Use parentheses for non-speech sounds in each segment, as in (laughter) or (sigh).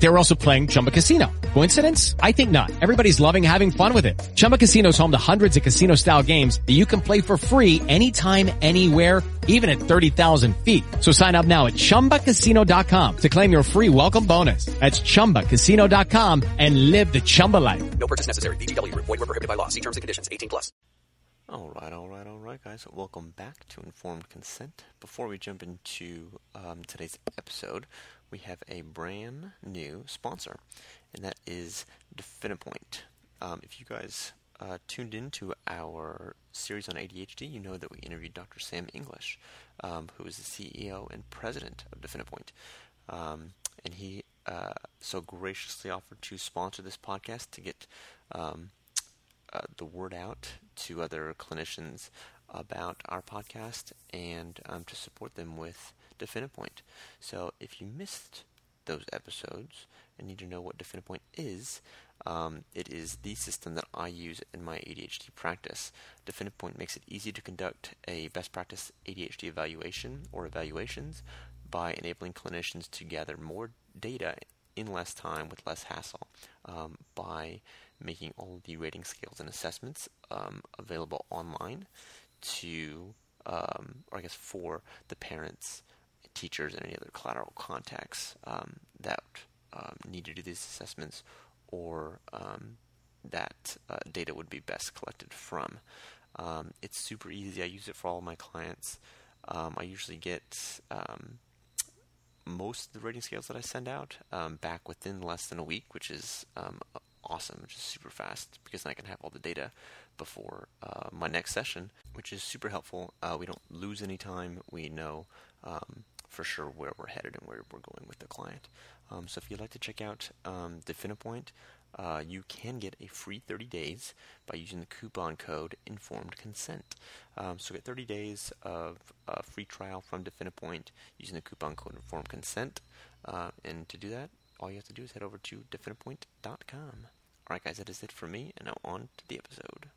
They were also playing Chumba Casino. Coincidence? I think not. Everybody's loving having fun with it. Chumba Casino is home to hundreds of casino-style games that you can play for free anytime, anywhere, even at 30,000 feet. So sign up now at ChumbaCasino.com to claim your free welcome bonus. That's ChumbaCasino.com and live the Chumba life. No purchase necessary. VGW Group. Void were prohibited by law. See terms and conditions. 18 plus. All right, all right, all right, guys. Welcome back to Informed Consent. Before we jump into um, today's episode, we have a brand new sponsor, and that is DefiniPoint. Um, if you guys uh, tuned into our series on ADHD, you know that we interviewed Dr. Sam English, um, who is the CEO and president of DefiniPoint. Um, and he uh, so graciously offered to sponsor this podcast to get um, uh, the word out to other clinicians about our podcast and um, to support them with DefiniPoint. So if you missed those episodes and need to know what DefiniPoint is, um, it is the system that I use in my ADHD practice. DefiniPoint makes it easy to conduct a best practice ADHD evaluation or evaluations by enabling clinicians to gather more data in less time with less hassle um, by making all the rating scales and assessments um, available online to, um, or I guess for the parents, teachers, and any other collateral contacts um, that um, need to do these assessments or um, that uh, data would be best collected from. it's super easy. I use it for all my clients. I usually get most of the rating scales that I send out um, back within less than a week, which is um, awesome, which is super fast because I can have all the data before uh, my next session, which is super helpful. Uh, we don't lose any time. We know um, for sure where we're headed and where we're going with the client. Um, so if you'd like to check out um, DefiniPoint, uh, you can get a free 30 days by using the coupon code Informed Consent. Um, so get 30 days of uh, free trial from DefiniPoint using the coupon code Informed Consent. Uh, and to do that, all you have to do is head over to definipoint.com. Alright, guys, that is it for me, and now on to the episode.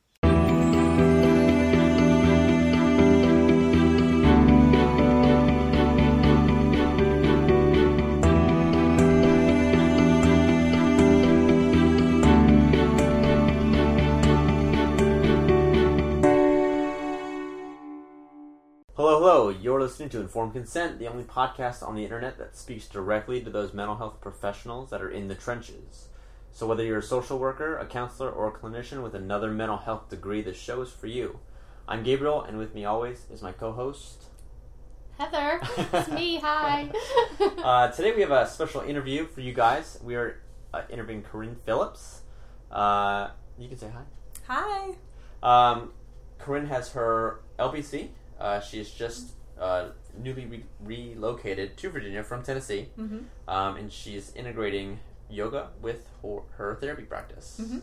Listening to Informed Consent, the only podcast on the internet that speaks directly to those mental health professionals that are in the trenches. So, whether you're a social worker, a counselor, or a clinician with another mental health degree, this show is for you. I'm Gabriel, and with me always is my co host, Heather. (laughs) It's me. Hi. (laughs) uh, today we have a special interview for you guys. We are uh, interviewing Corinne Phillips. Uh, you can say hi. Hi. Um, Corinne has her LPC. Uh, she is just uh, newly re- relocated to Virginia from Tennessee, Mm-hmm. um, and she's integrating yoga with her, her therapy practice. Mhm.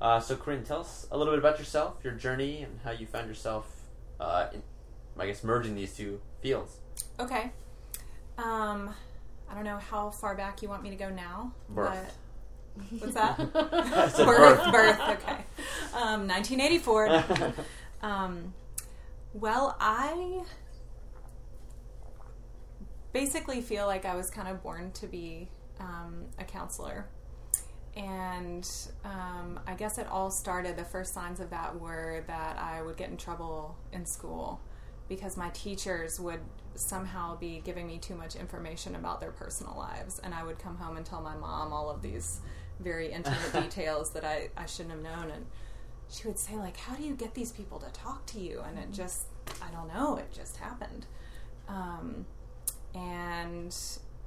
Uh, so, Corinne, tell us a little bit about yourself, your journey, and how you found yourself, uh, in, I guess, merging these two fields. Okay. Um, I don't know how far back you want me to go now. Birth. but- What's that? (laughs) (laughs) Birth. birth. Birth. Okay. Um, 1984. (laughs) um, well, I basically feel like I was kind of born to be um, a counselor. And um, I guess it all started, the first signs of that were that I would get in trouble in school because my teachers would somehow be giving me too much information about their personal lives. And I would come home and tell my mom all of these very intimate (laughs) details that I, I shouldn't have known. And she would say, like, how do you get these people to talk to you? And it just, I don't know, it just happened. Um, and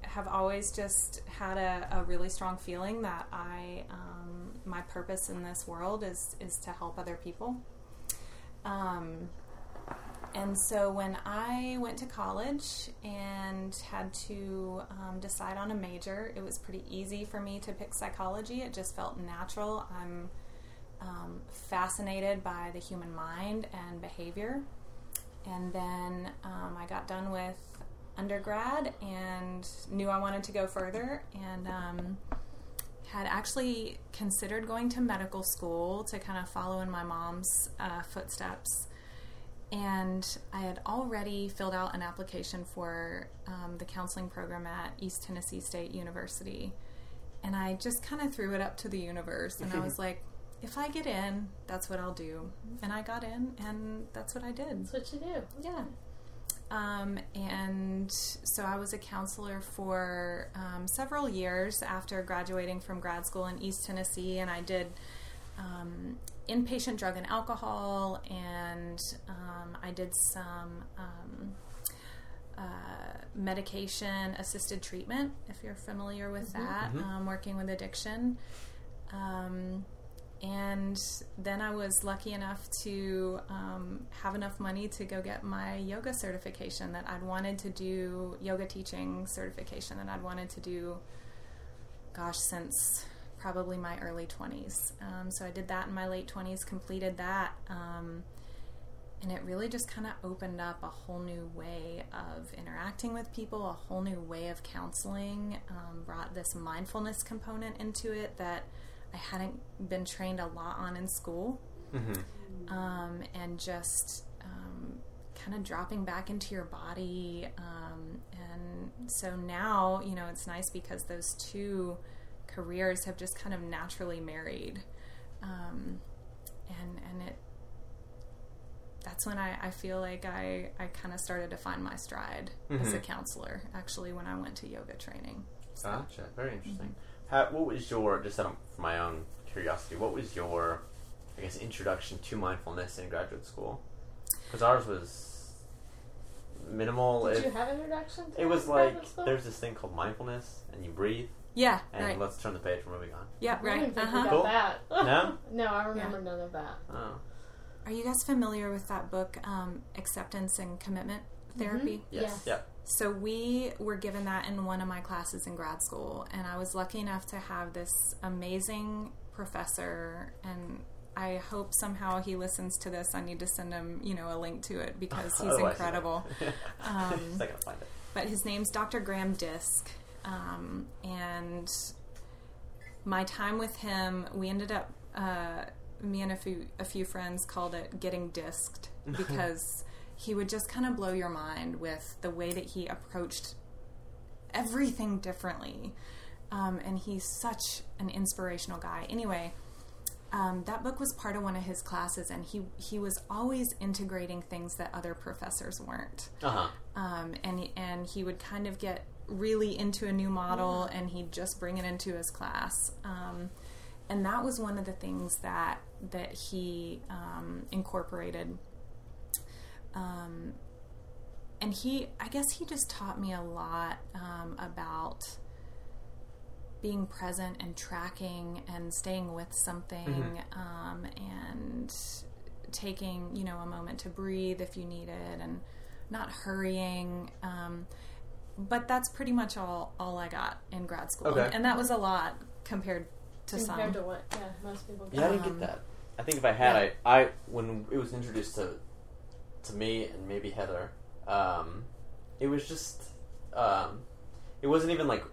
have always just had a, a really strong feeling that I um, my purpose in this world is is to help other people. Um, and so when I went to college and had to um, decide on a major, it was pretty easy for me to pick psychology. It just felt natural. I'm um, fascinated by the human mind and behavior. And then um, I got done with undergrad and knew I wanted to go further and um, had actually considered going to medical school to kind of follow in my mom's uh, footsteps. And I had already filled out an application for um, the counseling program at East Tennessee State University. And I just kind of threw it up to the universe. And I was (laughs) like, if I get in, that's what I'll do. And I got in, and that's what I did. That's what you do. Yeah. Um, and so I was a counselor for um, several years after graduating from grad school in East Tennessee, and I did um, inpatient drug and alcohol, and um, I did some um, uh, medication assisted treatment, if you're familiar with that, um, working with addiction. Um, and then I was lucky enough to um, have enough money to go get my yoga certification that I'd wanted to do, yoga teaching certification that I'd wanted to do, gosh, since probably my early 20s. Um, so I did that in my late 20s, completed that. Um, and it really just kind of opened up a whole new way of interacting with people, a whole new way of counseling, um, brought this mindfulness component into it that I hadn't been trained a lot on in school. Um, and just um, kind of dropping back into your body. Um, and so now, you know, it's nice because those two careers have just kind of naturally married. Um, and, and it, that's when I, I feel like I, I kind of started to find my stride as a counselor, actually, when I went to yoga training. So, Gotcha. Very interesting. How, what was your just out of for my own curiosity? What was your, I guess, introduction to mindfulness in graduate school? Because ours was minimal. Did it, you have introduction? To it was like school? there's this thing called mindfulness, and you breathe, yeah, and right. let's turn the page. We're moving on. Yeah, right. didn't Uh-huh. we got Cool. that. No? (laughs) no, I remember none of that. Oh, Are you guys familiar with that book, um, Acceptance and Commitment Therapy? yes, Yes. yep. So we were given that in one of my classes in grad school, and I was lucky enough to have this amazing professor. And I hope somehow he listens to this. I need to send him, you know, a link to it because he's (laughs) incredible. (laughs) Um, Just not gonna find it. but his name's Dr. Graham Disk. Um, and my time with him, we ended up, uh, me and a few, a few friends called it getting disked (laughs) because he would just kind of blow your mind with the way that he approached everything differently. Um, and he's such an inspirational guy. Anyway, um, that book was part of one of his classes, and he he was always integrating things that other professors weren't Uh huh. um, and and he would kind of get really into a new model and he'd just bring it into his class um, and that was one of the things that that he um, incorporated um, and he i guess he just taught me a lot um, about being present and tracking and staying with something um, and taking you know a moment to breathe if you need it and not hurrying um, but that's pretty much all all I got in grad school Okay. and that was a lot compared to Compared some to what? Yeah, most people. Get. Yeah, I didn't Um, get that. I think if I had, yeah. I, I when it was introduced to to me and maybe Heather, um, it was just um, it wasn't even like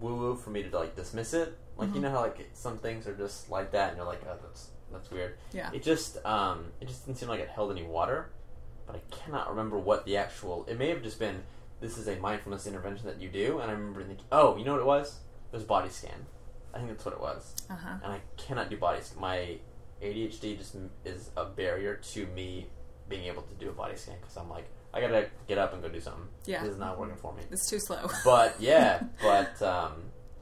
woo woo for me to like dismiss it. Like Mm-hmm. you know how like some things are just like that, and you're like, oh, that's that's weird. Yeah. It just um, it just didn't seem like it held any water. But I cannot remember what the actual. It may have just been this is a mindfulness intervention that you do, and I remember thinking, oh, you know what it was? It was body scan. I think that's what it was uh-huh and I cannot do body scan. My ADHD just is a barrier to me being able to do a body scan because I'm like, I gotta get up and go do something. Yeah. this is not working for me. it's too slow (laughs) But yeah, (laughs) but um,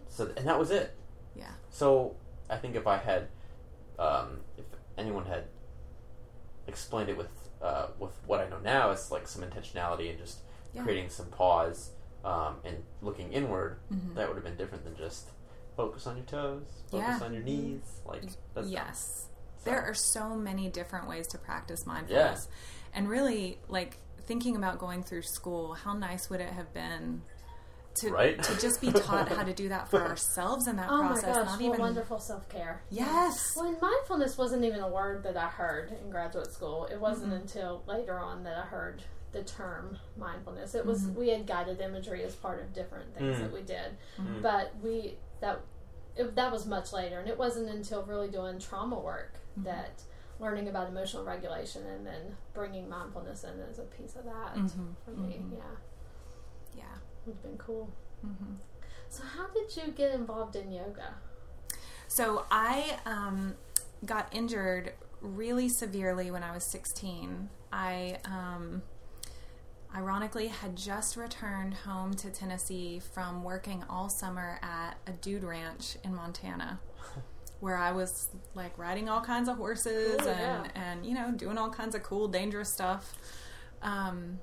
so and that was it. yeah So I think if I had, um, if anyone had explained it with uh, with what I know now, it's like some intentionality and just Yeah. creating some pause um, and looking inward. Mhm. That would have been different than just focus on your toes, focus Yeah. on your knees. Like that's yes so- there are so many different ways to practice mindfulness and really like thinking about going through school how nice would it have been to Right? to just be taught how to do that for ourselves in that (laughs) Oh process my gosh! not what even wonderful self care. yes Well, mindfulness wasn't even a word that I heard in graduate school. It wasn't until later on that I heard the term mindfulness. It was we had guided imagery as part of different things Mm. that we did, but we that it, that was much later, and it wasn't until really doing trauma work Mm-hmm. that learning about emotional regulation and then bringing mindfulness in as a piece of that Mm-hmm. for me. Yeah, Yeah. it's been cool. Mm-hmm. So, how did you get involved in yoga? So I um, got injured really severely when I was 16. I um, ironically had just returned home to Tennessee from working all summer at a dude ranch in Montana. Where I was like riding all kinds of horses Cool, and, yeah. and you know doing all kinds of cool dangerous stuff, um,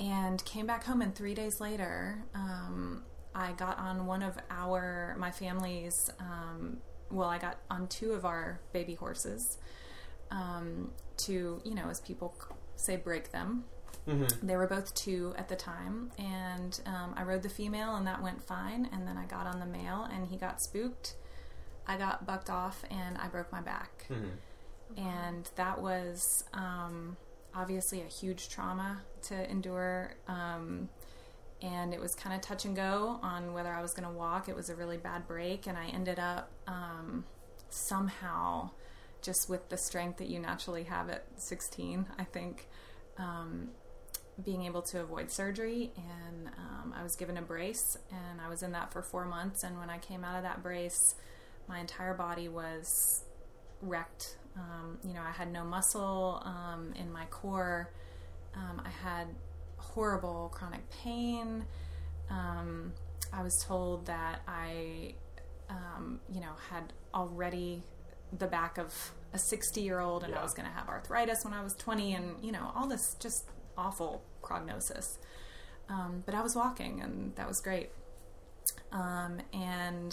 and came back home. And three days later, um, I got on one of our my family's. Um, well, I got on two of our baby horses um, to you know, as people say, break them. They were both two at the time, and um, I rode the female, and that went fine. And then I got on the male, and he got spooked. I got bucked off, and I broke my back. And that was um, obviously a huge trauma to endure. Um, and it was kind of touch and go on whether I was going to walk. It was a really bad break, and I ended up um, somehow, just with the strength that you naturally have at 16, I think, um, being able to avoid surgery. And um, I was given a brace, and I was in that for four months. And when I came out of that brace, my entire body was wrecked. Um, you know, I had no muscle um, in my core. Um, I had horrible chronic pain. Um, I was told that I, um, you know, had already the back of a 60 year old and I was going to have arthritis when I was 20 and, you know, all this just awful prognosis. Um, but I was walking and that was great. Um, and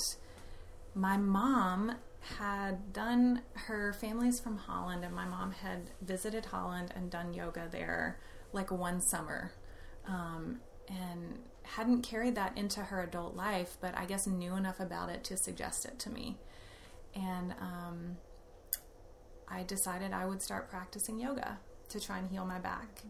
my mom had done her family's from Holland, and my mom had visited Holland and done yoga there like one summer, um, and hadn't carried that into her adult life, but I guess knew enough about it to suggest it to me, and um, I decided I would start practicing yoga to try and heal my back,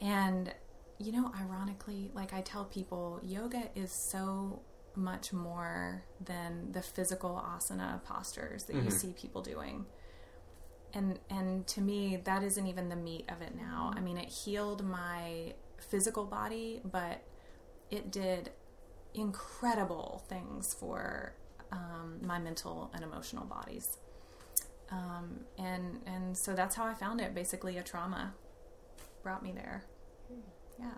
and you know, ironically, like I tell people, yoga is so much more than the physical asana postures that you see people doing. And and to me, that isn't even the meat of it now. I mean, it healed my physical body, but it did incredible things for um, my mental and emotional bodies. Um, and and so that's how I found it. Basically, a trauma brought me there. Yeah.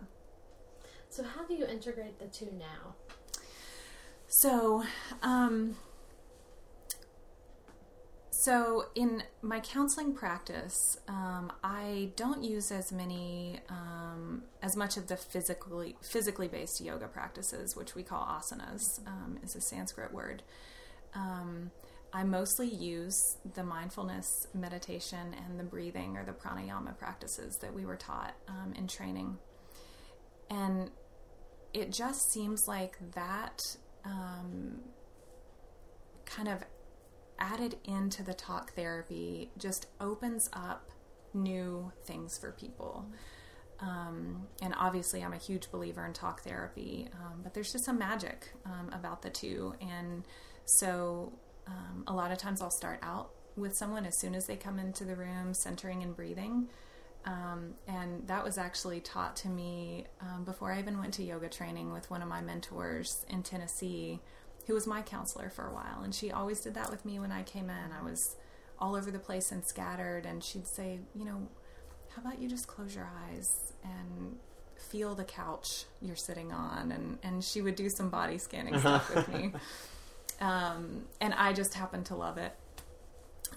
So, how do you integrate the two now? So, um, so in my counseling practice, um, I don't use as many, um, as much of the physically physically based yoga practices, which we call asanas, um, is a Sanskrit word. Um, I mostly use the mindfulness meditation and the breathing or the pranayama practices that we were taught um, in training, and it just seems like that um, kind of added into the talk therapy just opens up new things for people. Um, and obviously, I'm a huge believer in talk therapy, um, but there's just some magic um, about the two. And so, um, a lot of times, I'll start out with someone as soon as they come into the room, centering and breathing. Um, and that was actually taught to me um, before I even went to yoga training with one of my mentors in Tennessee, who was my counselor for a while. And she always did that with me when I came in. I was all over the place and scattered, and she'd say, You know, how about you just close your eyes and feel the couch you're sitting on? And, and she would do some body scanning (laughs) stuff with me. Um, and I just happened to love it.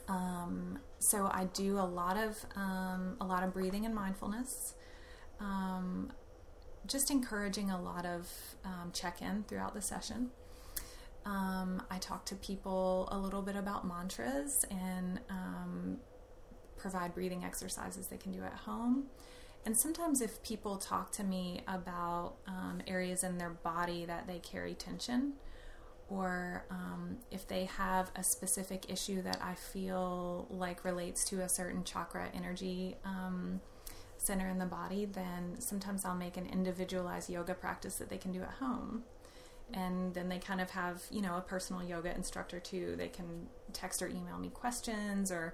Um, so I do a lot of um, a lot of breathing and mindfulness. Um, just encouraging a lot of um, check-in throughout the session. Um, I talk to people a little bit about mantras and um, provide breathing exercises they can do at home. And sometimes, if people talk to me about um, areas in their body that they carry tension, or um, if they have a specific issue that I feel like relates to a certain chakra energy um, center in the body, then sometimes I'll make an individualized yoga practice that they can do at home. and then they kind of have you know a personal yoga instructor too. They can text or email me questions or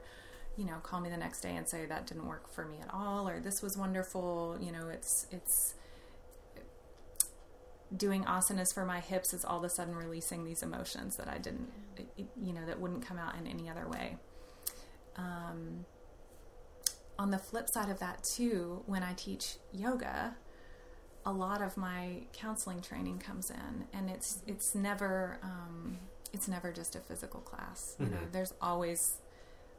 you know call me the next day and say that didn't work for me at all or this was wonderful. You know, it's it's doing asanas for my hips is all of a sudden releasing these emotions that I didn't, you know, that wouldn't come out in any other way. Um, on the flip side of that, too, when I teach yoga, a lot of my counseling training comes in, and it's it's never um, it's never just a physical class. You know, there's always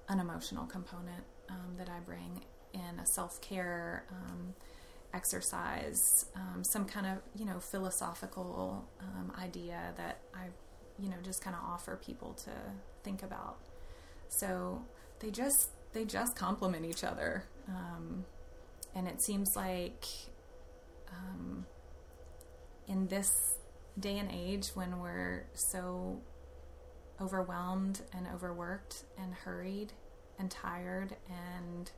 an emotional component um, that I bring in a self care. Um, exercise, um, some kind of you know philosophical um, idea that I, you know, just kind of offer people to think about. So they just they just complement each other, um, and it seems like um, in this day and age when we're so overwhelmed and overworked and hurried and tired and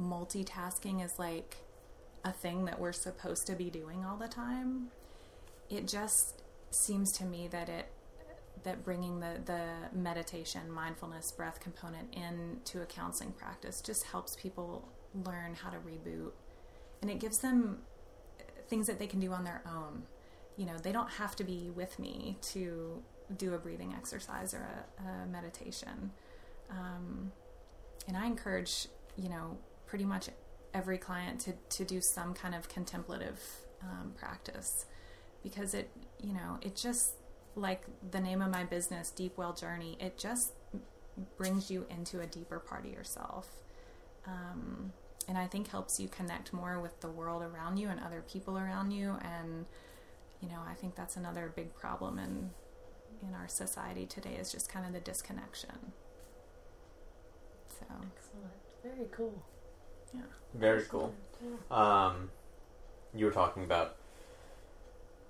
multitasking is like a thing that we're supposed to be doing all the time it just seems to me that it that bringing the the meditation mindfulness breath component into a counseling practice just helps people learn how to reboot. And it gives them things that they can do on their own. You know they don't have to be with me to do a breathing exercise or a, a meditation. Um, and i encourage you know pretty much every client to, to do some kind of contemplative um, practice because it you know it just like the name of my business deep well journey it just brings you into a deeper part of yourself um, and i think helps you connect more with the world around you and other people around you and you know i think that's another big problem in in our society today is just kind of the disconnection so Excellent. Very cool. Yeah Very cool. Um, you were talking about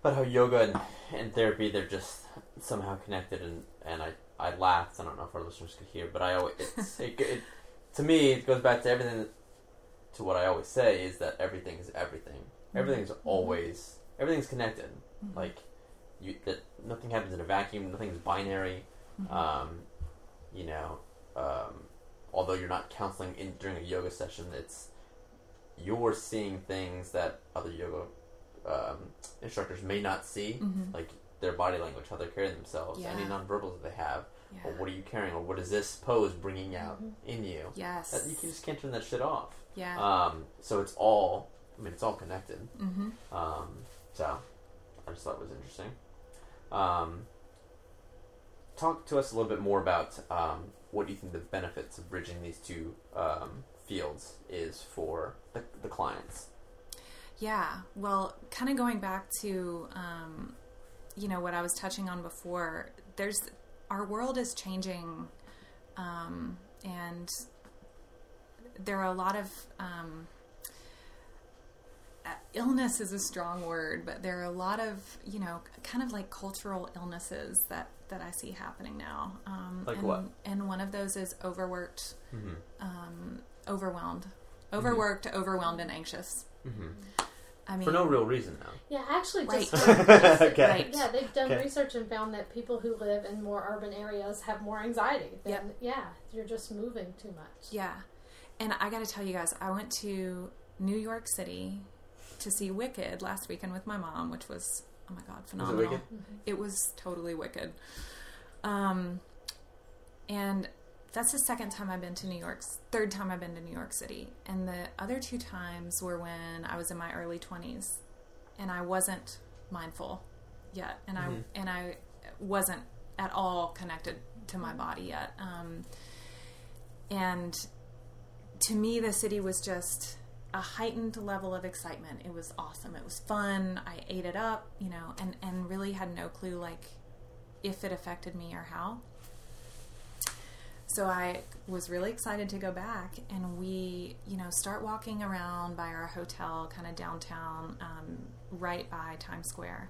about how yoga and, and therapy they're just somehow connected, and, and I, I laughed. I don't know if our listeners could hear, but I always it's, (laughs) it, it, to me it goes back to everything to what I always say is that everything is everything. Everything's always everything's connected. Like you that nothing happens in a vacuum. Nothing's binary. Um, you know, um, although you're not counseling in during a yoga session, it's you're seeing things that other yoga um, instructors may not see, Mhm. like their body language, how they're carrying themselves, any Yeah. nonverbals that they have, yeah or what are you carrying, or what is this pose bringing out Mhm. in you? yes That, you can, just can't turn that shit off. yeah Um, so it's all, I mean, it's all connected. mm-hmm. Um, so I just thought it was interesting. Um, talk to us a little bit more about um, what do you think the benefits of bridging these two um, fields is for the, the clients. Yeah, well, kind of going back to, um, you know, what I was touching on before. There's our world is changing, um, and there are a lot of um, uh, illness is a strong word, but there are a lot of you know, kind of like cultural illnesses that that I see happening now. Um, Like and, what? And one of those is overworked, Mm-hmm. um, overwhelmed, overworked, overwhelmed, and anxious. Mm-hmm. I mean, For no real reason, though. Yeah, actually, just (laughs) Right. Okay. Right. Yeah, they've done Okay. research and found that people who live in more urban areas have more anxiety. Than, Yep. Yeah, you're just moving too much. Yeah. And I got to tell you guys, I went to New York City to see Wicked last weekend with my mom, which was, oh my God, phenomenal. Wicked? It was totally wicked. Um, and that's the second time I've been to New York, third time I've been to New York City. And the other two times were when I was in my early 20s and I wasn't mindful yet. And Mhm. I, and I wasn't at all connected to my body yet. Um, and to me, the city was just a heightened level of excitement. It was awesome. It was fun. I ate it up, you know, and, and really had no clue like if it affected me or how. So I was really excited to go back, and we, you know, start walking around by our hotel, kind of downtown, um, right by Times Square.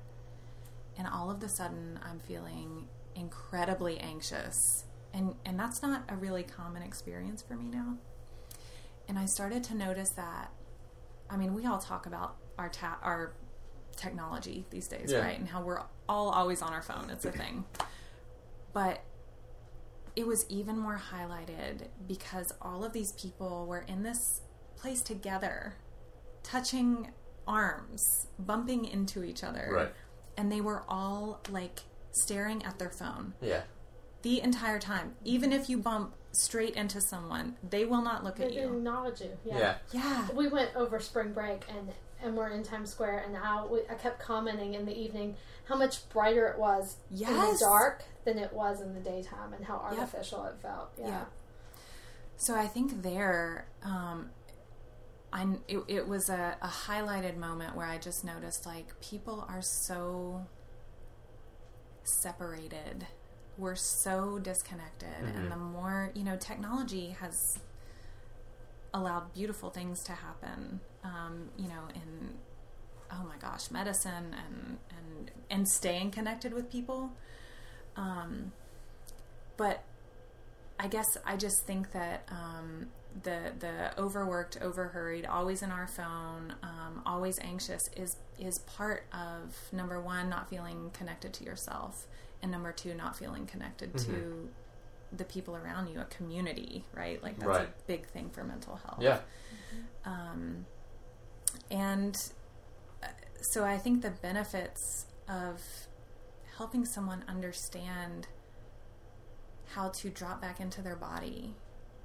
And all of a sudden, I'm feeling incredibly anxious, and and that's not a really common experience for me now. And I started to notice that. I mean, we all talk about our ta- our technology these days, Yeah. right? And how we're all always on our phone. It's a thing. But it was even more highlighted because all of these people were in this place together, touching arms, bumping into each other. Right. And they were all like staring at their phone Yeah. the entire time. Even if you bump straight into someone, they will not look They at didn't you. acknowledge you. Yeah. Yeah. Yeah. We went over spring break and and we're in Times Square and how we, I kept commenting in the evening how much brighter it was in the dark than it was in the daytime and how artificial it felt. Yeah. Yeah. So I think there, um, I it, it was a, a highlighted moment where I just noticed like people are so separated. We're so disconnected, and the more you know, technology has allowed beautiful things to happen. Um, you know, in oh my gosh, medicine and and and staying connected with people. Um, but I guess I just think that um, the the overworked, overhurried, always in our phone, um, always anxious is is part of number one, not feeling connected to yourself, and number two, not feeling connected to the people around you, a community, right? Like that's Right. a big thing for mental health. Yeah. Um, and uh, so I think the benefits of helping someone understand how to drop back into their body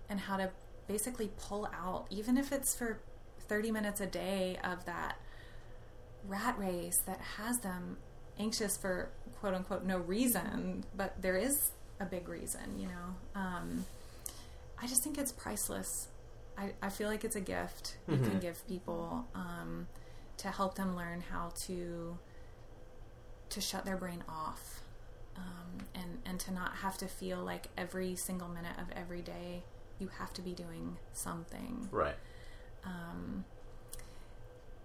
and how to basically pull out, even if it's for 30 minutes a day, of that rat race that has them anxious for quote unquote no reason, but there is a big reason, you know. Um, I just think it's priceless. I, I feel like it's a gift you can give people um, to help them learn how to to shut their brain off um, and and to not have to feel like every single minute of every day you have to be doing something Right. um,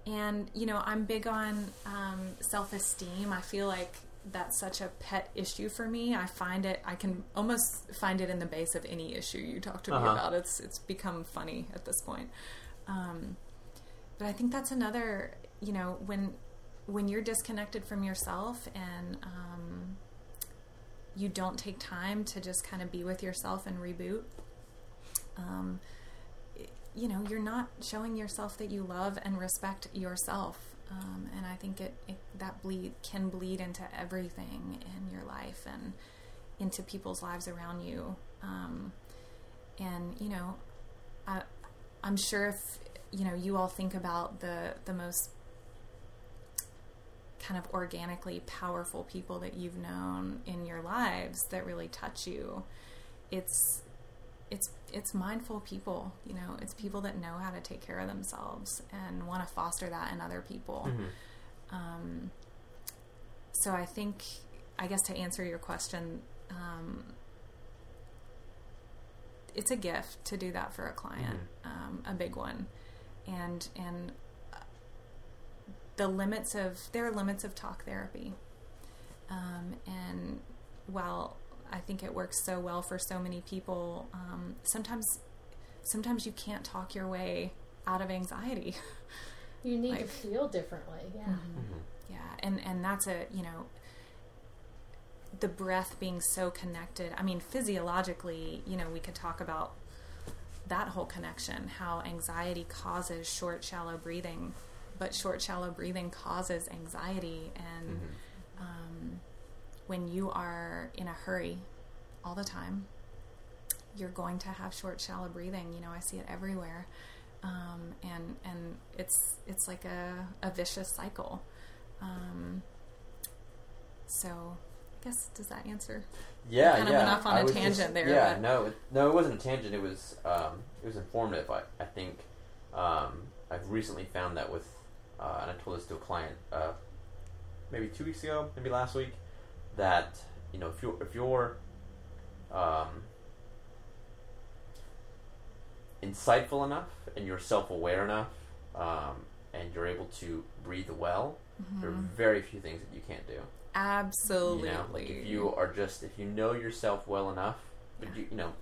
and you know i'm big on um, self-esteem i feel like that's such a pet issue for me. I find it i can almost find it in the base of any issue you talk to me Uh-huh. about. It's it's become funny at this point. Um, but i think that's another you know when when you're disconnected from yourself and um, you don't take time to just kind of be with yourself and reboot um, you know you're not showing yourself that you love and respect yourself um, and i think it, it that bleed can bleed into everything in your life and into people's lives around you. Um, and you know I, i'm sure if you know you all think about the the most kind of organically powerful people that you've known in your lives that really touch you it's it's it's mindful people you know it's people that know how to take care of themselves and want to foster that in other people. Um, so i think i guess to answer your question um, it's a gift to do that for a client um, a big one. And and the limits of there are limits of talk therapy. Um, and while I think it works so well for so many people, um, sometimes sometimes you can't talk your way out of anxiety. (laughs) You need to feel differently. Yeah. yeah, and and that's a you know the breath being so connected. I mean, physiologically, you know, we could talk about that whole connection. How anxiety causes short, shallow breathing, but short, shallow breathing causes anxiety, and um, when you are in a hurry all the time, you're going to have short, shallow breathing. You know, I see it everywhere, um, and and it's it's like a, a vicious cycle. Um, so, I guess does that answer? Yeah, kinda yeah. went off on I a tangent just- there, Yeah, but- no, it, no, it wasn't a tangent. It was um, it was informative. I, I think um, I've recently found that with, uh, and I told this to a client uh, maybe two weeks ago, maybe last week, that you know if you're if you're um, insightful enough and you're self-aware enough um, and you're able to breathe well, there are very few things that you can't do. Absolutely. You know, like if you are just if you know yourself well enough, but you, you know,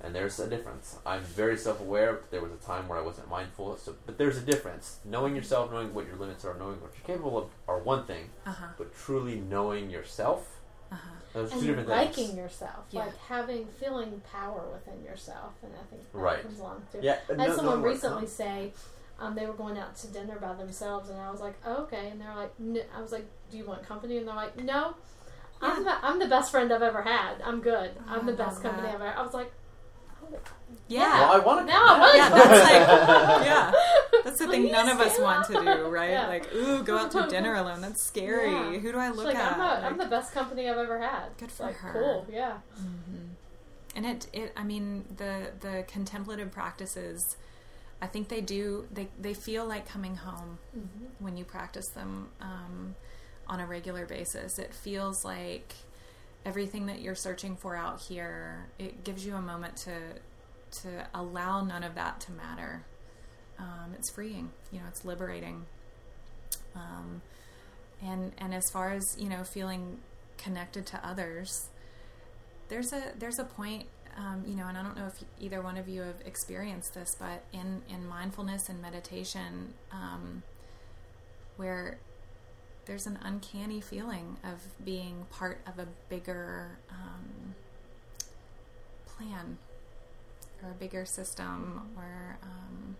and there's a difference. I'm very self-aware. There was a time where I wasn't mindful, so but there's a difference. Knowing yourself, knowing what your limits are, knowing what you're capable of, are one thing. Uh-huh. But truly knowing yourself, Uh-huh. those are two and different liking things. yourself, Yeah. like having feeling power within yourself, and I think that Right. comes along too. Yeah, I had no- someone knowing where it recently comes- say um, they were going out to dinner by themselves, and I was like, oh, "Okay," and they're like, N-. "I was like, do you want company?" And they're like, "No, I'm the, I'm the best friend I've ever had. I'm good. I'm the best company that. I've ever." I was like, Yeah. Well, I want to. "No, I want yeah, that's like yeah. (laughs) That's the thing Please none of us stay want to do, right? Yeah. Like, ooh, go out to (laughs) dinner alone. That's scary. Yeah. Who do I look like, at? I'm, a, I'm the best company I've ever had. Good for like, her. Cool, yeah. and it, it i mean the the contemplative practices i think they do they they feel like coming home when you practice them um, on a regular basis it feels like everything that you're searching for out here it gives you a moment to to allow none of that to matter. Um, it's freeing you know it's liberating. Um, and and as far as you know feeling connected to others there's a there's a point um, you know and i don't know if either one of you have experienced this but in in mindfulness and meditation um, where there's an uncanny feeling of being part of a bigger um, plan or a bigger system or um,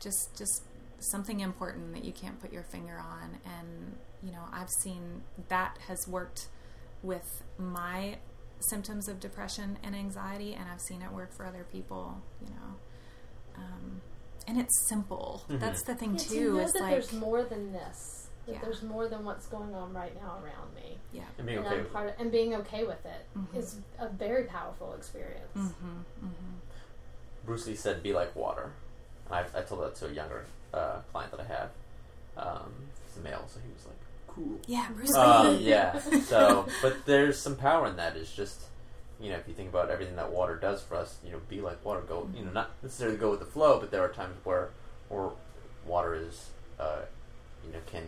just just something important that you can't put your finger on. And you know i've seen that has worked with my symptoms of depression and anxiety and i've seen it work for other people you know. Um, and it's simple. That's the thing Yeah, to too know is that like there's more than this. That Yeah. there's more than what's going on right now around me. yeah And being and okay I'm with part of, and being okay with it is Mm-hmm. a very powerful experience. Bruce Lee said, "Be like water." And I, I told that to a younger uh, client that I have. Um, he's a male, so he was like, "Cool." yeah Bruce Lee. Um, (laughs) yeah. So, (laughs) but there's some power in that. It's just, you know, if you think about everything that water does for us, you know, be like water. Go, you know, not necessarily go with the flow, but there are times where, where water is, uh, you know, can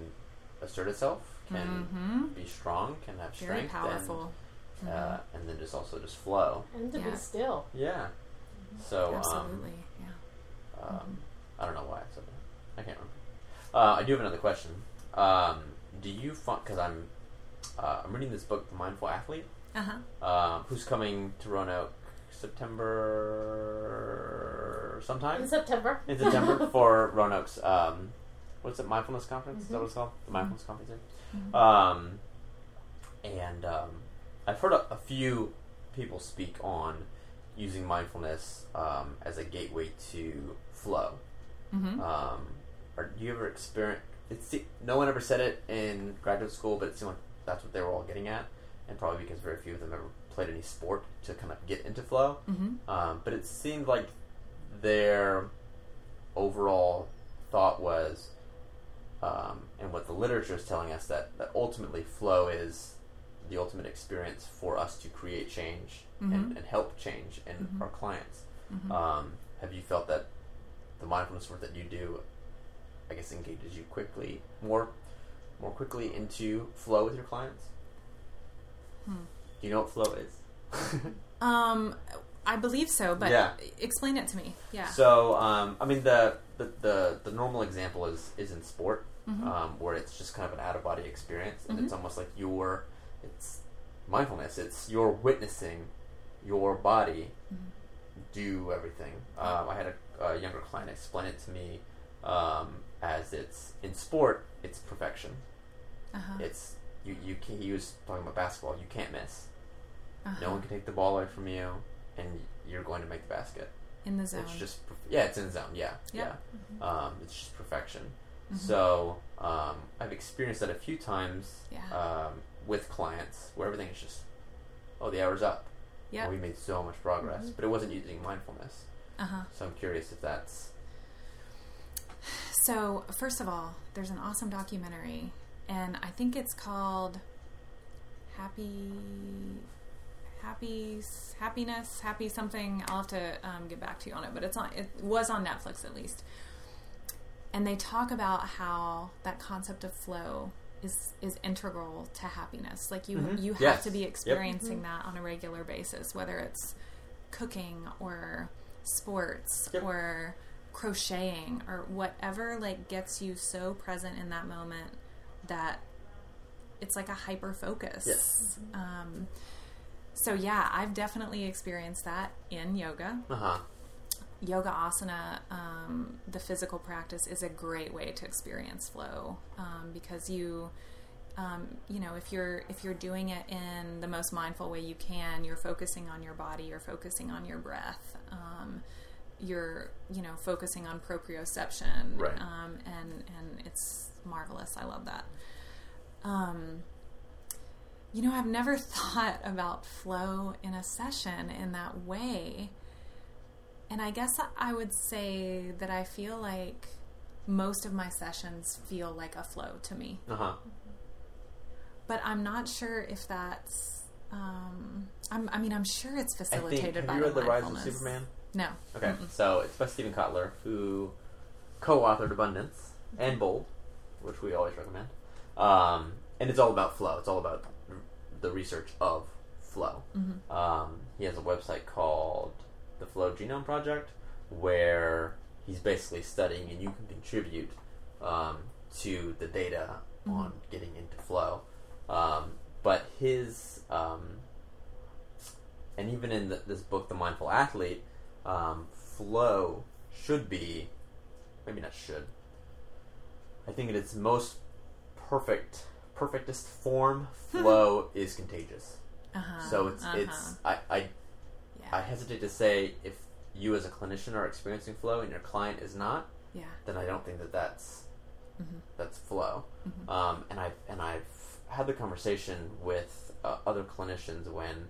assert itself, can be strong, can have Mm-hmm. very strength, powerful and, uh, and then just also just flow. And to Yeah. be still. Yeah. So, um, absolutely yeah um, I don't know why I said that. I can't remember. Uh, I do have another question. Um, do you find because I'm uh, I'm reading this book, The Mindful Athlete, uh-huh um, who's coming to Roanoke September sometime In September. in September for (laughs) Roanoke's um, what's it mindfulness conference? Is that what it's called? The mindfulness conference. yeah. Um, and um, I've heard a, a few people speak on using mindfulness um, as a gateway to flow. Mm-hmm. Um, or do you ever experience? It's no one ever said it in graduate school, but it seemed like that's what they were all getting at, and probably because very few of them ever played any sport to kind of get into flow. Mm-hmm. Um, but it seemed like their overall thought was, um, and what the literature is telling us that, that ultimately flow is the ultimate experience for us to create change and, Mhm. and help change in Mhm. our clients. Mhm. Um, have you felt that the mindfulness work that you do, I guess, engages you quickly more, more quickly into flow with your clients? Hmm. Do you know what flow is? (laughs) Um, I believe so, but Yeah. explain it to me. Yeah. So, um, I mean, the, the, the, the normal example is, is in sport, Mhm. um, where it's just kind of an out of body experience, and Mhm. it's almost like your, it's mindfulness. It's you're witnessing your body Mm-hmm. do everything. Um, I had a, a younger client explain it to me um, as it's in sport, it's perfection. uh-huh. It's you. You can, he was talking about basketball. You can't miss. uh-huh. No one can take the ball away from you, and you're going to make the basket. in the zone. It's just yeah, it's in zone. Yeah, Yep. yeah. Um, it's just perfection. Mhm. So um, I've experienced that a few times Yeah. um, with clients where everything is just oh the hour's up. Mm-hmm. we made so much progress, but it wasn't using mindfulness. uh-huh. So I'm curious if that's So, first of all, there's an awesome documentary, and I think it's called Happy, Happy, Happiness, Happy something. I'll have to um, get back to you on it, but it's on. It was on Netflix at least, and they talk about how that concept of flow is is integral to happiness. Like you, Mhm. you have Yes. to be Yep. experiencing that on a regular basis, whether it's cooking or sports Yep. or crocheting or whatever like gets you so present in that moment that it's like a hyper focus. Yes. Um, so yeah, I've definitely experienced that in yoga. Uh huh. Yoga asana, um, the physical practice, is a great way to experience flow um, because you, um, you know, if you're if you're doing it in the most mindful way you can, you're focusing on your body, you're focusing on your breath, um, you're you know focusing on proprioception, Right. um, and and it's marvelous. I love that. Um, you know, I've never (laughs) thought about flow in a session in that way. And I guess I would say that I feel like most of my sessions feel like a flow to me. Uh huh. But I'm not sure if that's. Um, I'm, I mean, I'm sure it's I think. facilitated Have by you read the Rise of. Superman? No. Okay, Mm-mm. so it's by Steven Kotler, who co-authored Abundance and Bold, which we always recommend. Um, and it's all about flow. It's all about the research of flow. Mhm. Um, he has a website called the Flow Genome Project, where he's basically studying, and you can contribute um, to the data on getting into flow. Um, but his um, and even in the, this book, The Mindful Athlete, um, flow should be, maybe not should. I think in its most perfect, perfectest form, (laughs) flow is contagious. Uh-huh. So it's uh-huh. it's I, I. I hesitate to say if you as a clinician are experiencing flow and your client is not, yeah. then I don't think that that's Mhm. that's flow. Mhm. Um, and I've and I've had the conversation with uh, other clinicians when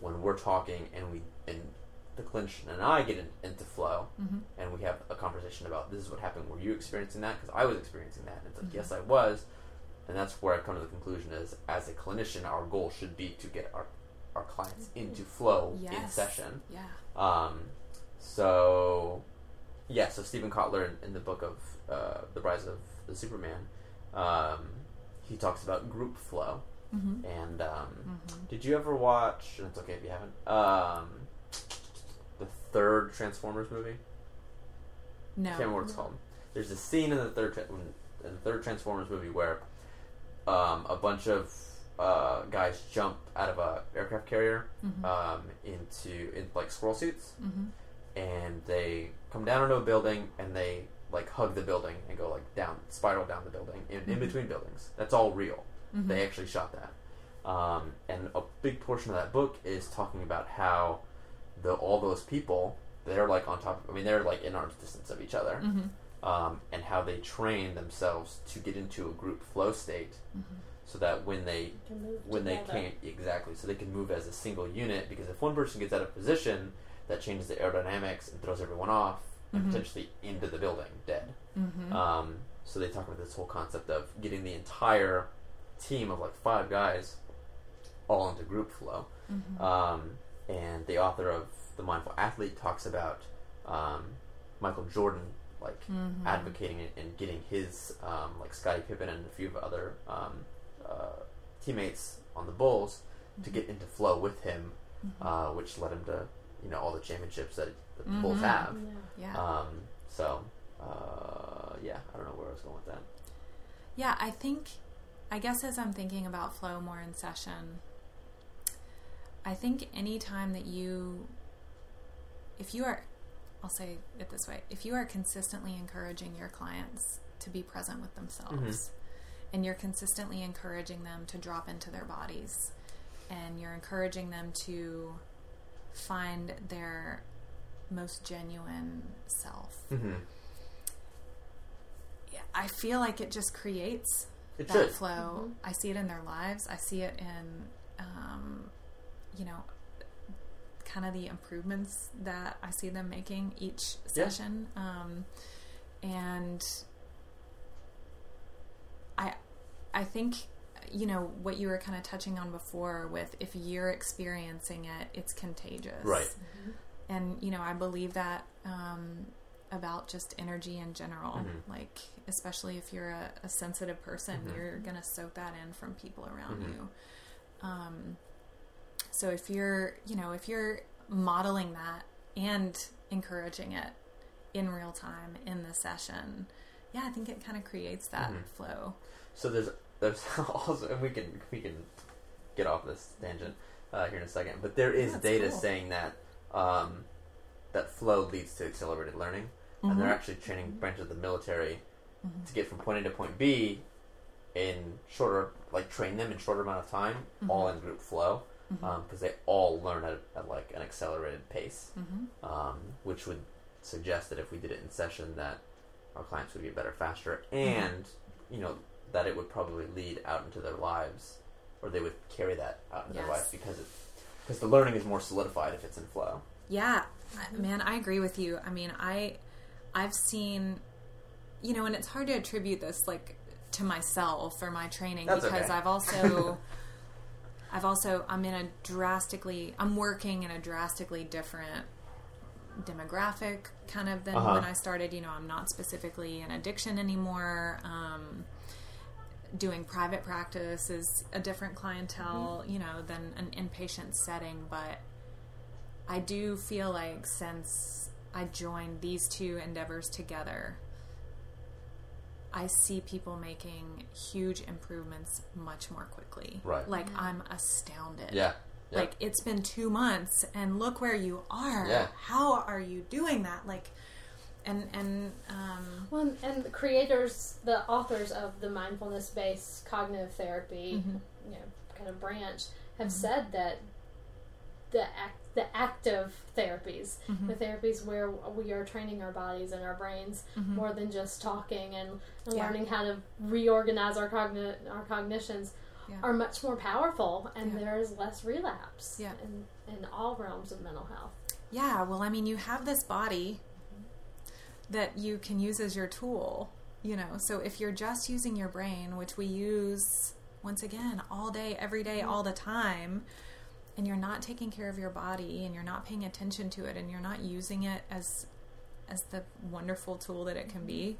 when we're talking and we and the clinician and I get in, into flow Mhm. and we have a conversation about this is what happened. Were you experiencing that? Because I was experiencing that. And it's like Mhm. yes, I was. And that's where I come to the conclusion is as a clinician, our goal should be to get our our clients into flow in session. Yeah. Um, so, yeah, so Steven Kotler in, in the book of uh, The Rise of the Superman, um, he talks about group flow. Mm-hmm. And um, Mhm. did you ever watch, and it's okay if you haven't, um, the third Transformers movie? No. I can't remember what it's called. There's a scene in the third in the third Transformers movie where um, a bunch of uh, guys jump out of a aircraft carrier Mhm. um, into in like squirrel suits, Mhm. and they come down into a building and they like hug the building and go like down spiral down the building in, in Mhm. between buildings. That's all real. Mhm. They actually shot that. Um, and a big portion of that book is talking about how the all those people they're like on top. I mean, they're like in arm's distance of each other, Mhm. um, and how they train themselves to get into a group flow state, Mhm. So that when they Can move when they together. can't exactly, so they can move as a single unit. Because if one person gets out of position, that changes the aerodynamics and throws everyone off and Mhm. potentially into the building dead. Mhm. Um, so they talk about this whole concept of getting the entire team of like five guys all into group flow. Mhm. Um, and the author of The Mindful Athlete talks about um, Michael Jordan like Mhm. advocating it and getting his um, like Scottie Pippen and a few of other um, uh, teammates on the Bulls to get into flow with him, Mhm. uh, which led him to you know all the championships that, that the Bulls Mhm. have. Yeah. yeah. Um, so, uh, yeah, I don't know where I was going with that. Yeah, I think, I guess as I'm thinking about flow more in session, I think anytime that you, if you are, I'll say it this way, if you are consistently encouraging your clients to be present with themselves, and you're consistently encouraging them to drop into their bodies, and you're encouraging them to find their most genuine self, Mm-hmm. I feel like it just creates It that should. flow. I see it in their lives. I see it in, um, you know, kind of the improvements that I see them making each Yeah. session. Um, and I, I think, you know, what you were kind of touching on before with if you're experiencing it, it's contagious. Right. And, you know, I believe that, um, about just energy in general. Mhm. Like, especially if you're a, a sensitive person, Mhm. you're going to soak that in from people around Mhm. you. Um, so if you're, you know, if you're modeling that and encouraging it in real time in the session, yeah, I think it kind of creates that Mhm. flow. So there's there's (laughs) also and we can we can get off this tangent uh, here in a second, but there is That's data cool. saying that um, that flow leads to accelerated learning, and Mm-hmm. they're actually training branches of the military to get from point A to point B in shorter, like train them in shorter amount of time, Mm-hmm. all in group flow, because they all learn at, at like an accelerated pace, Mm-hmm. um, which would suggest that if we did it in session, that our clients would get better faster, Mm-hmm. and you know that it would probably lead out into their lives, or they would carry that out into Yes. their lives because it because the learning is more solidified if it's in flow. Yeah, man, I agree with you. I mean, I I've seen you know, and it's hard to attribute this like to myself or my training That's because okay. I've also (laughs) I've also I'm in a drastically I'm working in a drastically different demographic kind of than Uh-huh. when I started, you know, I'm not specifically in addiction anymore. Um doing private practice is a different clientele, mm-hmm. you know, than an inpatient setting, but I do feel like since I joined these two endeavors together, I see people making huge improvements much more quickly. Right. Like mm-hmm. I'm astounded. Yeah. Yeah. Like it's been two months and look where you are. Yeah. How are you doing that? Like and and um Well, and- the creators, the authors of the mindfulness-based cognitive therapy, mm-hmm. you know, kind of branch, have mm-hmm. said that the act, the active therapies, mm-hmm. the therapies where we are training our bodies and our brains more than just talking and, and Yeah. learning how to reorganize our cogni- our cognitions, Yeah. are much more powerful, and Yeah. there is less relapse Yeah. in in all realms of mental health. Yeah, well, I mean, you have this body that you can use as your tool, you know. So if you're just using your brain, which we use once again all day, every day, all the time, and you're not taking care of your body and you're not paying attention to it and you're not using it as as the wonderful tool that it can be,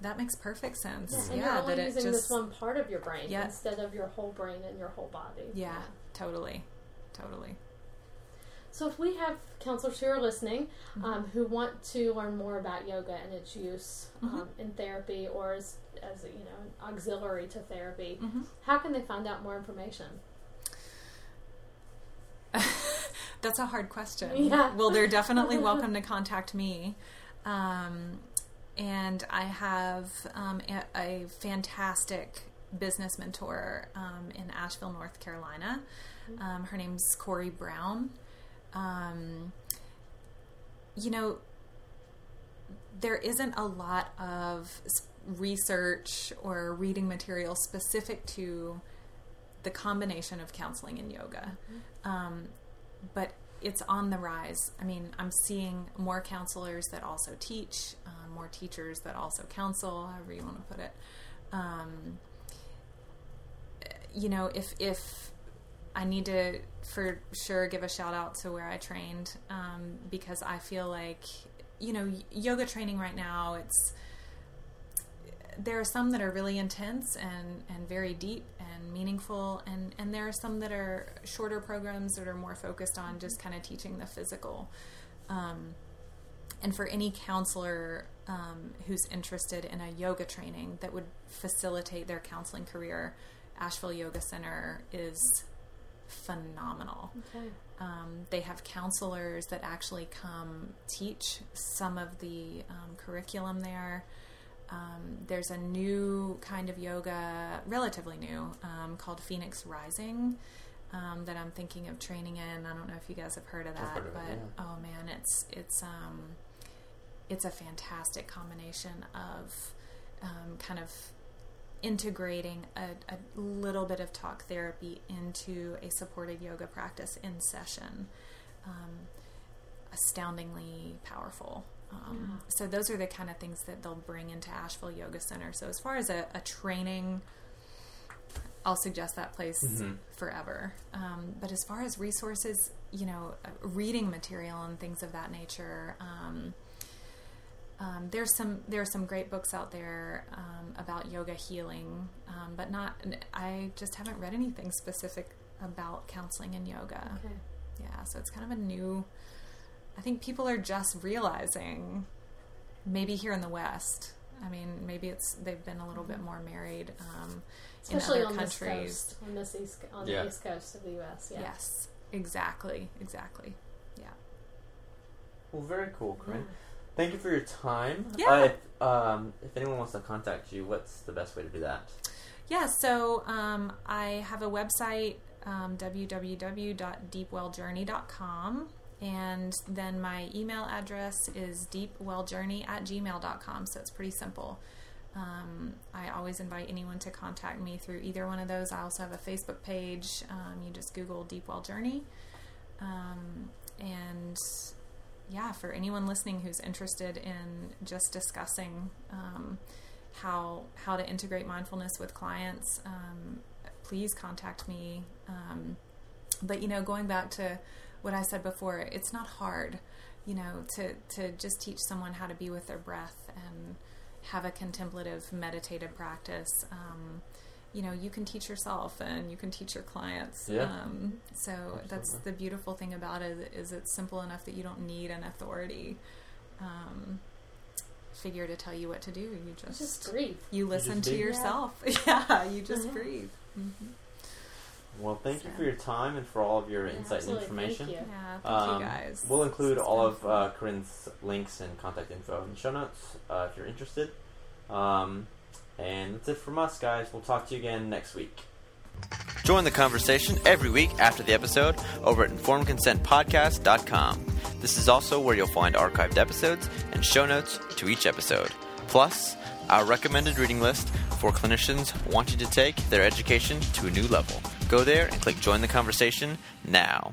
that makes perfect sense. Yeah, Yeah, you're only that it using just this one part of your brain Yeah. instead of your whole brain and your whole body. yeah, totally. Totally. So if we have counselors who are listening Mm-hmm. um, who want to learn more about yoga and its use Mm-hmm. um, in therapy or as, as you know an auxiliary to therapy, Mm-hmm. how can they find out more information? (laughs) That's a hard question. (laughs) Yeah. Well, they're definitely (laughs) welcome to contact me. Um, and I have um, a, a fantastic business mentor um, in Asheville, North Carolina. Um, her name's Corey Brown. Um, you know, there isn't a lot of research or reading material specific to the combination of counseling and yoga. Um, but it's on the rise. I mean, I'm seeing more counselors that also teach, um, more teachers that also counsel, however you want to put it. Um, you know, if if I need to for sure give a shout out to where I trained um, because I feel like you know yoga training right now it's there are some that are really intense and, and very deep and meaningful and, and there are some that are shorter programs that are more focused on just kind of teaching the physical. Um, and for any counselor um, who's interested in a yoga training that would facilitate their counseling career asheville yoga center is phenomenal Okay. um, they have counselors that actually come teach some of the um, curriculum there. Um, there's a new kind of yoga, relatively new, um, called Phoenix Rising. Um, that I'm thinking of training in. I don't know if you guys have heard of that, heard of it, but yeah. oh man, it's it's um, it's a fantastic combination of um, kind of integrating a, a little bit of talk therapy into a supported yoga practice in session. Um, astoundingly powerful. Um, So those are the kind of things that they'll bring into Asheville Yoga Center. So as far as a, a training, I'll suggest that place forever. Um, but as far as resources, you know, uh, reading material and things of that nature. Um, um, there's some there are some great books out there um, about yoga healing, um, but not. I just haven't read anything specific about counseling and yoga. Okay. yeah. So it's kind of a new. I think people are just realizing, maybe here in the West. I mean, maybe it's they've been a little bit more married. Um, Especially in other on this countries. coast, on this east, on Yeah. the east coast of the U.S. Yeah. Yes, exactly, exactly. Yeah. Well, very cool, Corinne. Thank you for your time. Yeah. Uh, if, um, if anyone wants to contact you, what's the best way to do that? Yeah, so um, I have a website, um, www.deepwelljourney.com. And then my email address is deepwelljourney at gmail.com. So it's pretty simple. Um, I always invite anyone to contact me through either one of those. I also have a Facebook page. Um, you just Google Deep Well Journey. Um, and yeah, for anyone listening who's interested in just discussing um, how how to integrate mindfulness with clients, um, please contact me. Um, but you know, going back to what I said before, it's not hard. You know, to to just teach someone how to be with their breath and have a contemplative, meditative practice. Um, you know, you can teach yourself and you can teach your clients. Yeah. Um, so that's the beautiful thing about it is it's simple enough that you don't need an authority um, figure to tell you what to do. You just, Just breathe. you listen just to be. yourself. (laughs) Yeah, you just Mhm. breathe. hmm Well, thank you for your time and for all of your Yeah, insight and information. Thank you. Yeah, thank Um, you guys. We'll include all of uh, Corinne's links and contact info in the show notes uh, if you're interested. Um, and that's it from us, guys. We'll talk to you again next week. Join the conversation every week after the episode over at informedconsentpodcast.com. This is also where you'll find archived episodes and show notes to each episode. Plus, our recommended reading list for clinicians wanting to take their education to a new level. Go there and click join the conversation now.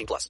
18 plus.